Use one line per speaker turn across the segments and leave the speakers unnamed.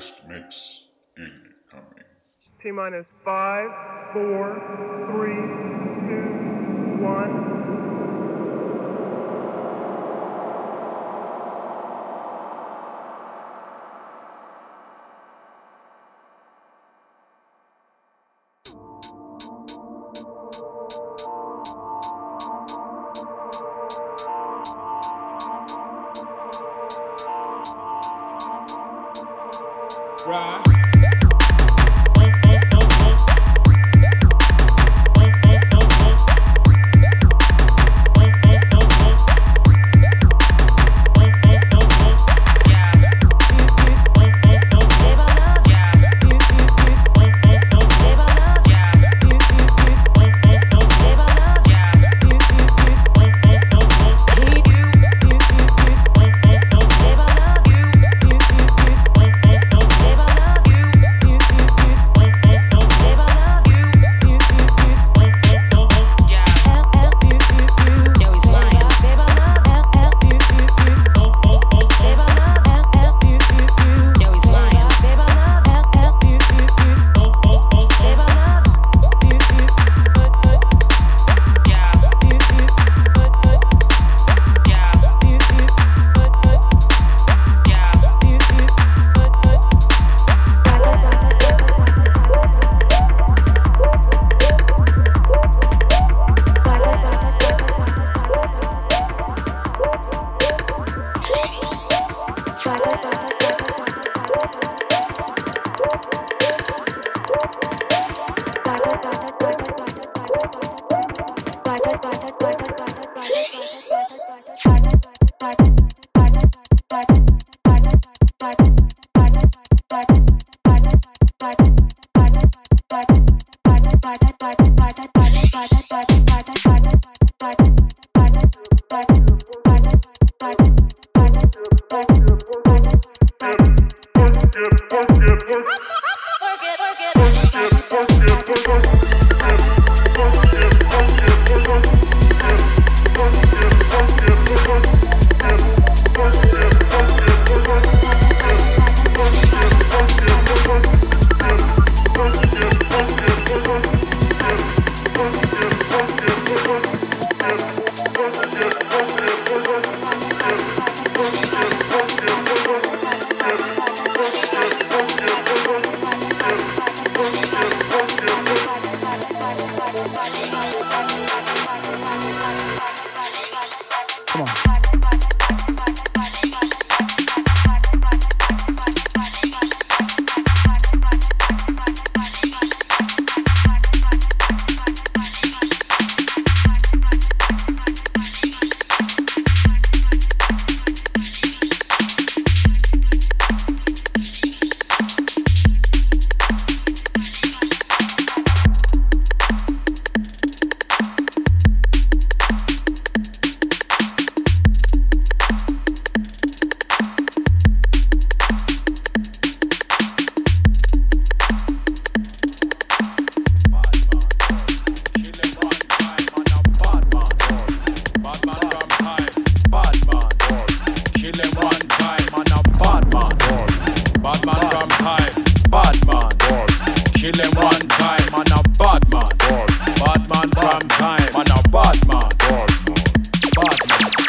Guest mix incoming.
T minus five, four, three, two, one.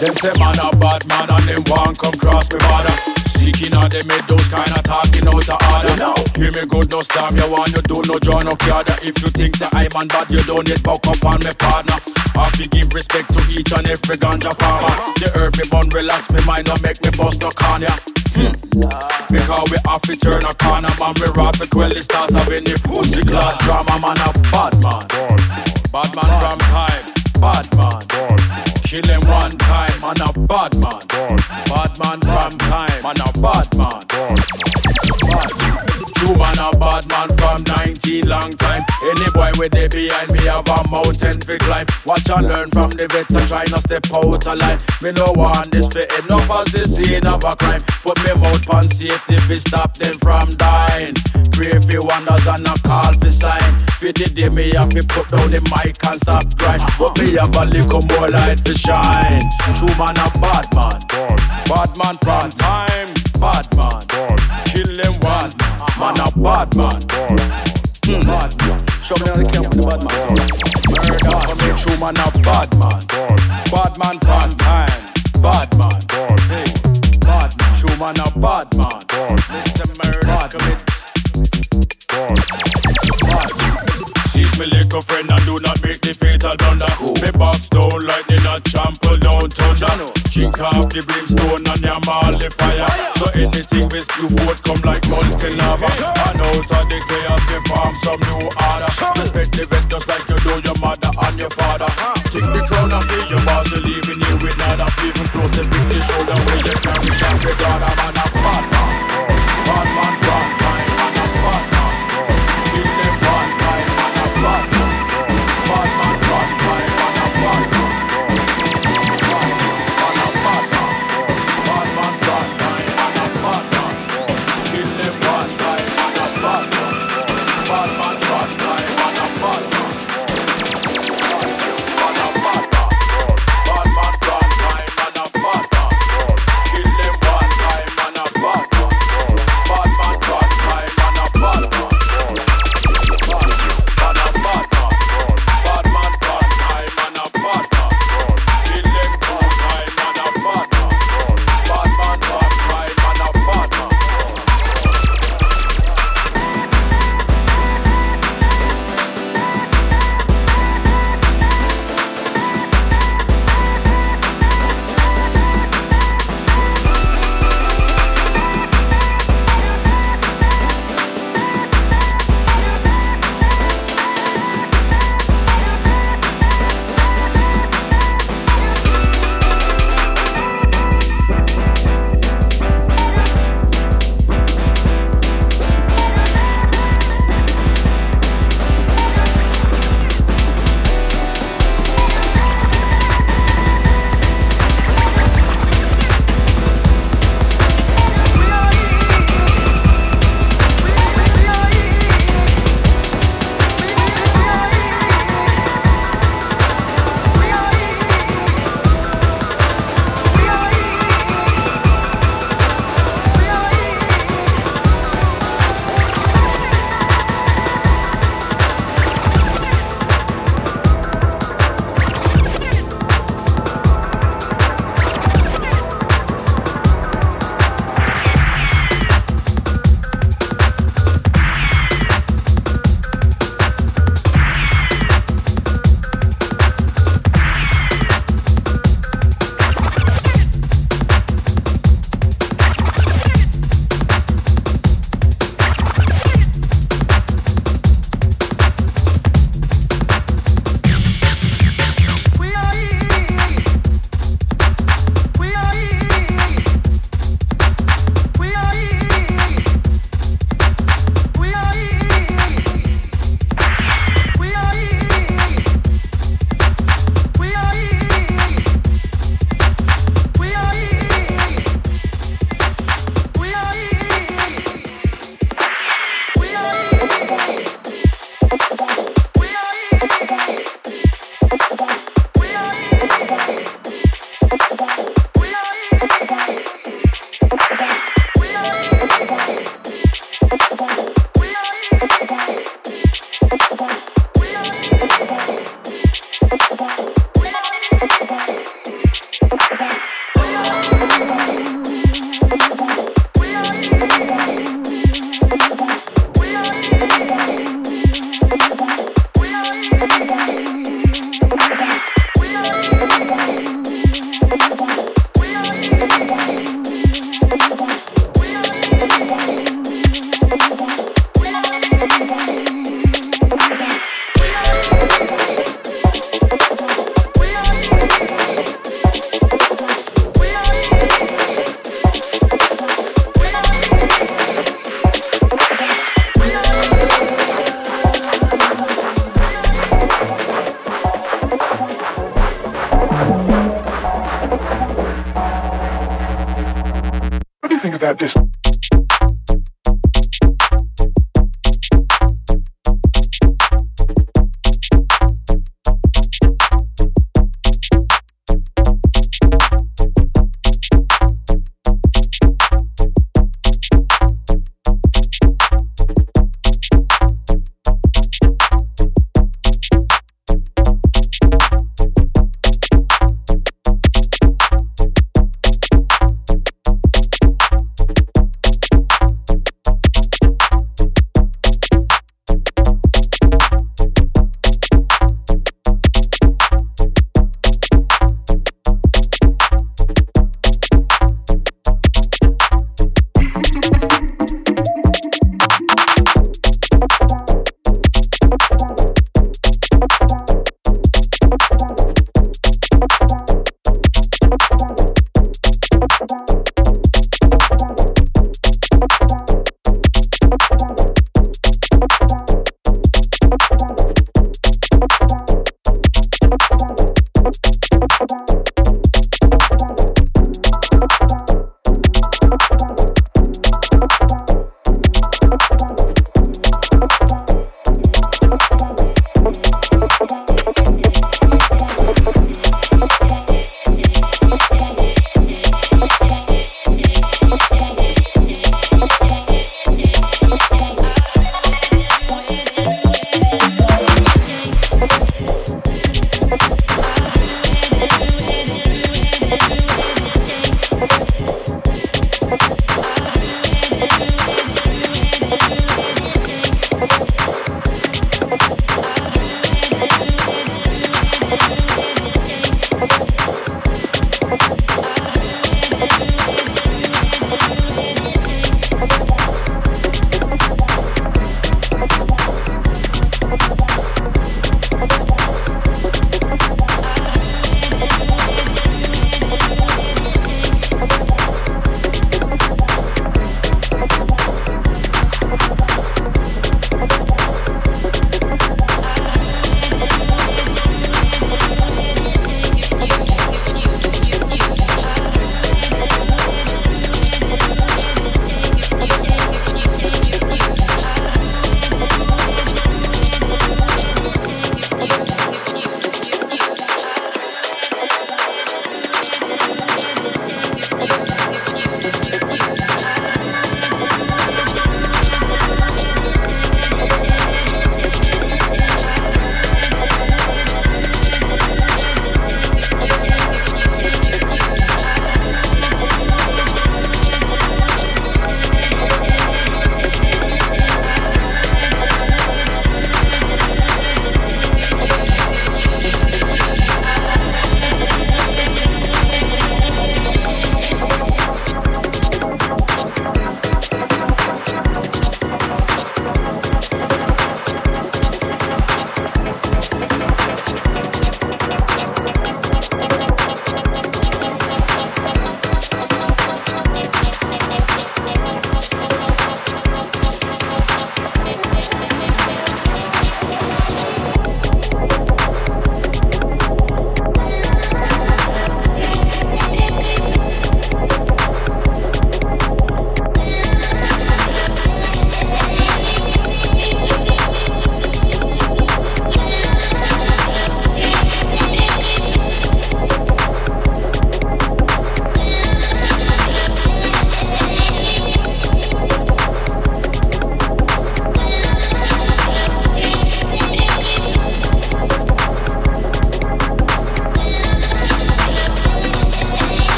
Them say man a bad man and them want come cross me border. Seeking on them make those kind of talking out of order. No. Hear me good, no stop you want you do no join up yada. If you think say I man bad, you don't need buck up on me partner. Have to give respect to each and every ganja farmer. The herb me bun relax me mind, don't make me bust no corner. Hmm. Because we have to turn a corner, man. We rap well, it start having the pussy clad drama, man. A bad man. Bad man from time. Bad man. Kill him one time, man. A bad man. Bad man from time, man. A bad man. True man, a bad man from 19 long time. Any boy with they behind me have a mountain to climb. Watch and learn from the vet and try not step out of line. Me no want this end up as the scene of a crime. Put me mouth on safety fi stop them from dying. Pray for wonders and a call for sign. For the day me have to put down the mic and stop grind. But me have a little more light for shine. True man, a bad man. Bad man from time. Bad man. Kill them one. Man a bad man. Hmm. Bad man. Show me how they come with the bad man. Murder for me. True man a bad man. Bad man from time. Bad man. Bad man. True man a bad man. Listen, murder commit. Seize me little friend and do not make the fatal blunder. Me box down lightning and trample down thunder. Drink off the brimstone and yam all the fire. So anything we spew forth come like molten lava. And out of the chaos we form some new order. Respect the vet just like you do your mother and your father. Take the crown and be your boss, you leaving you with nada. Even close to pick the shoulder where you and the brother man a man. Bad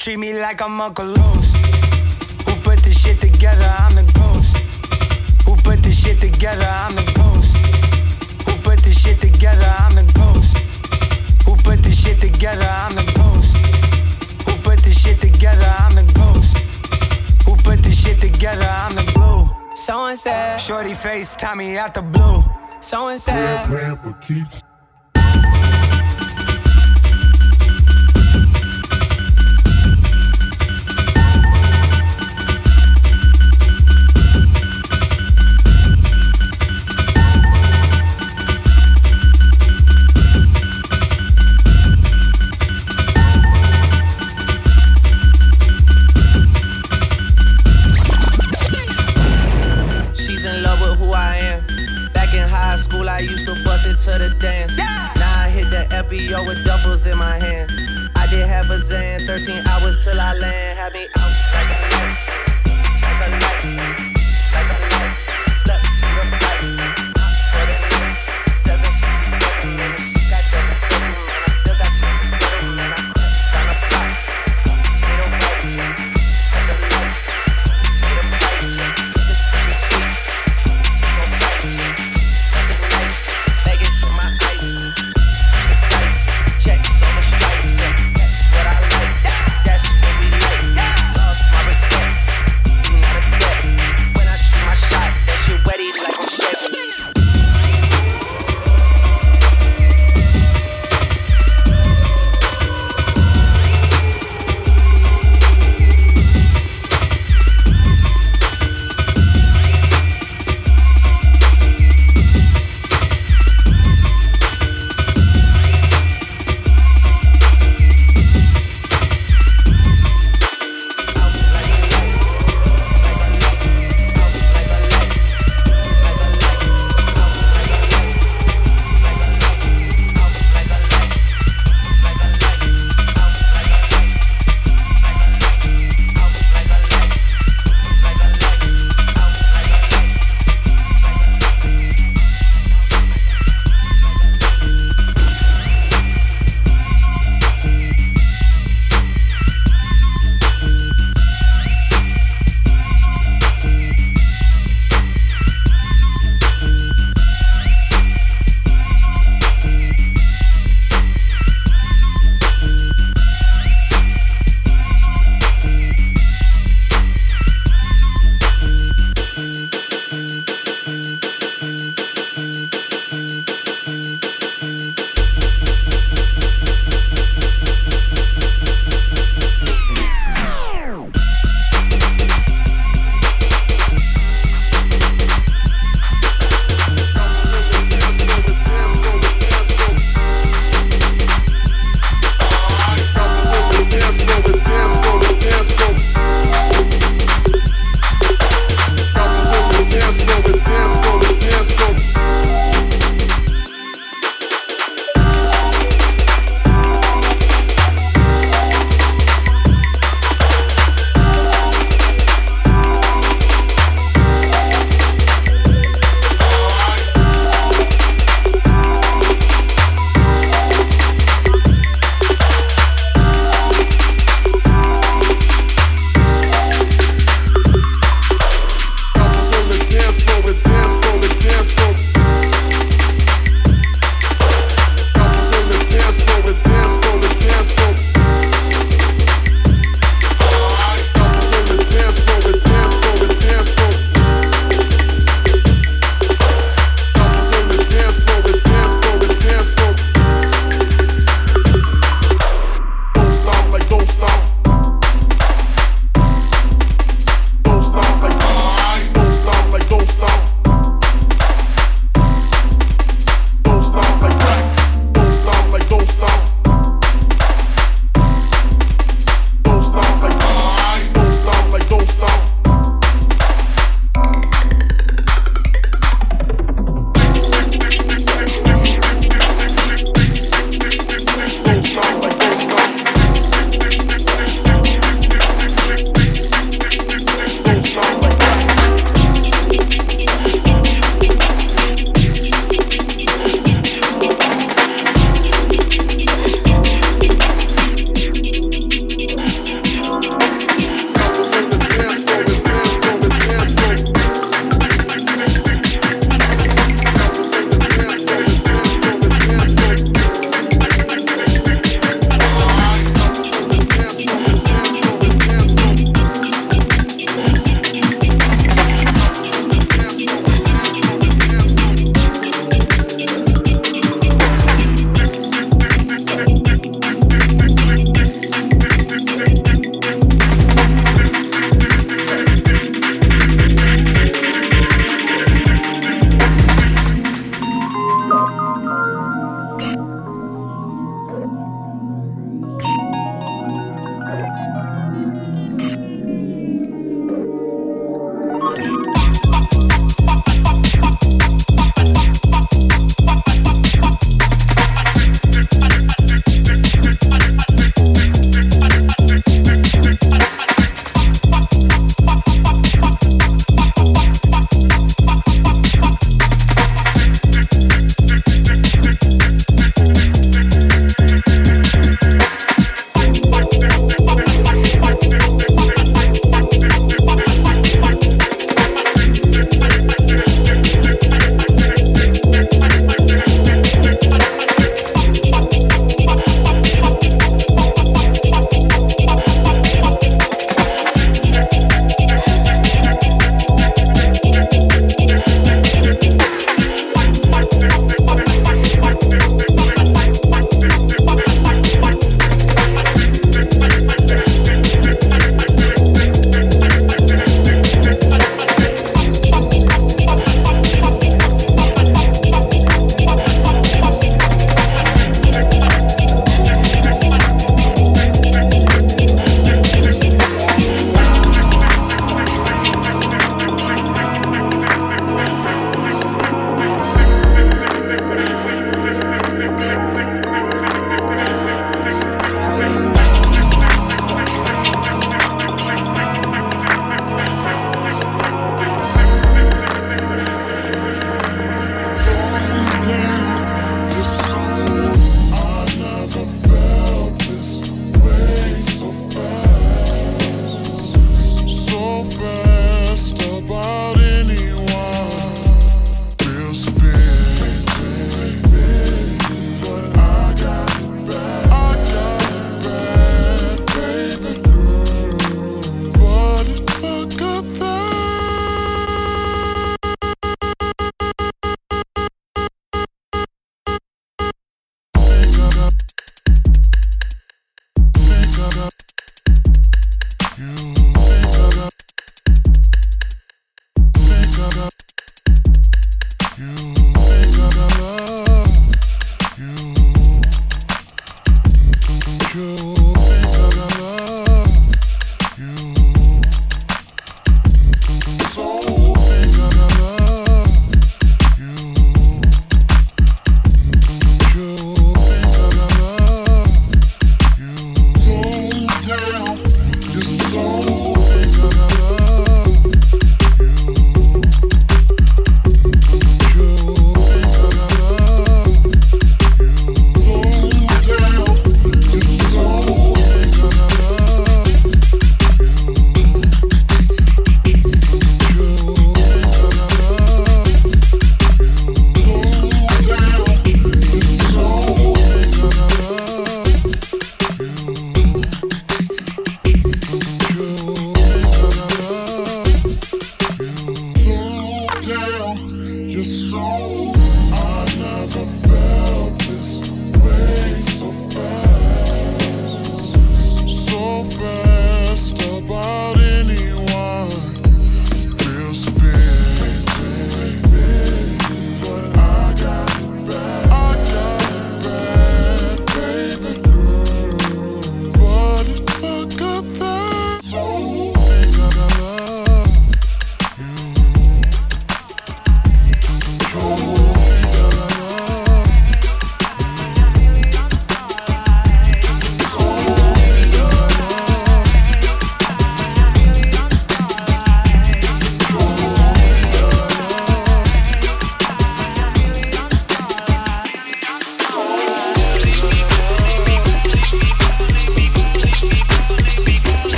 treat me like I'm Uncle Loose. Who put this shit together? I'm the ghost. Who put this shit together? I'm the ghost. Who put this shit together? I'm the ghost. Who put this shit together? I'm the ghost. Who put this shit together? I'm the ghost. Who put this shit together? I'm the glue.
So and said.
Shorty face, Tommy out the blue.
So and said.
Plan for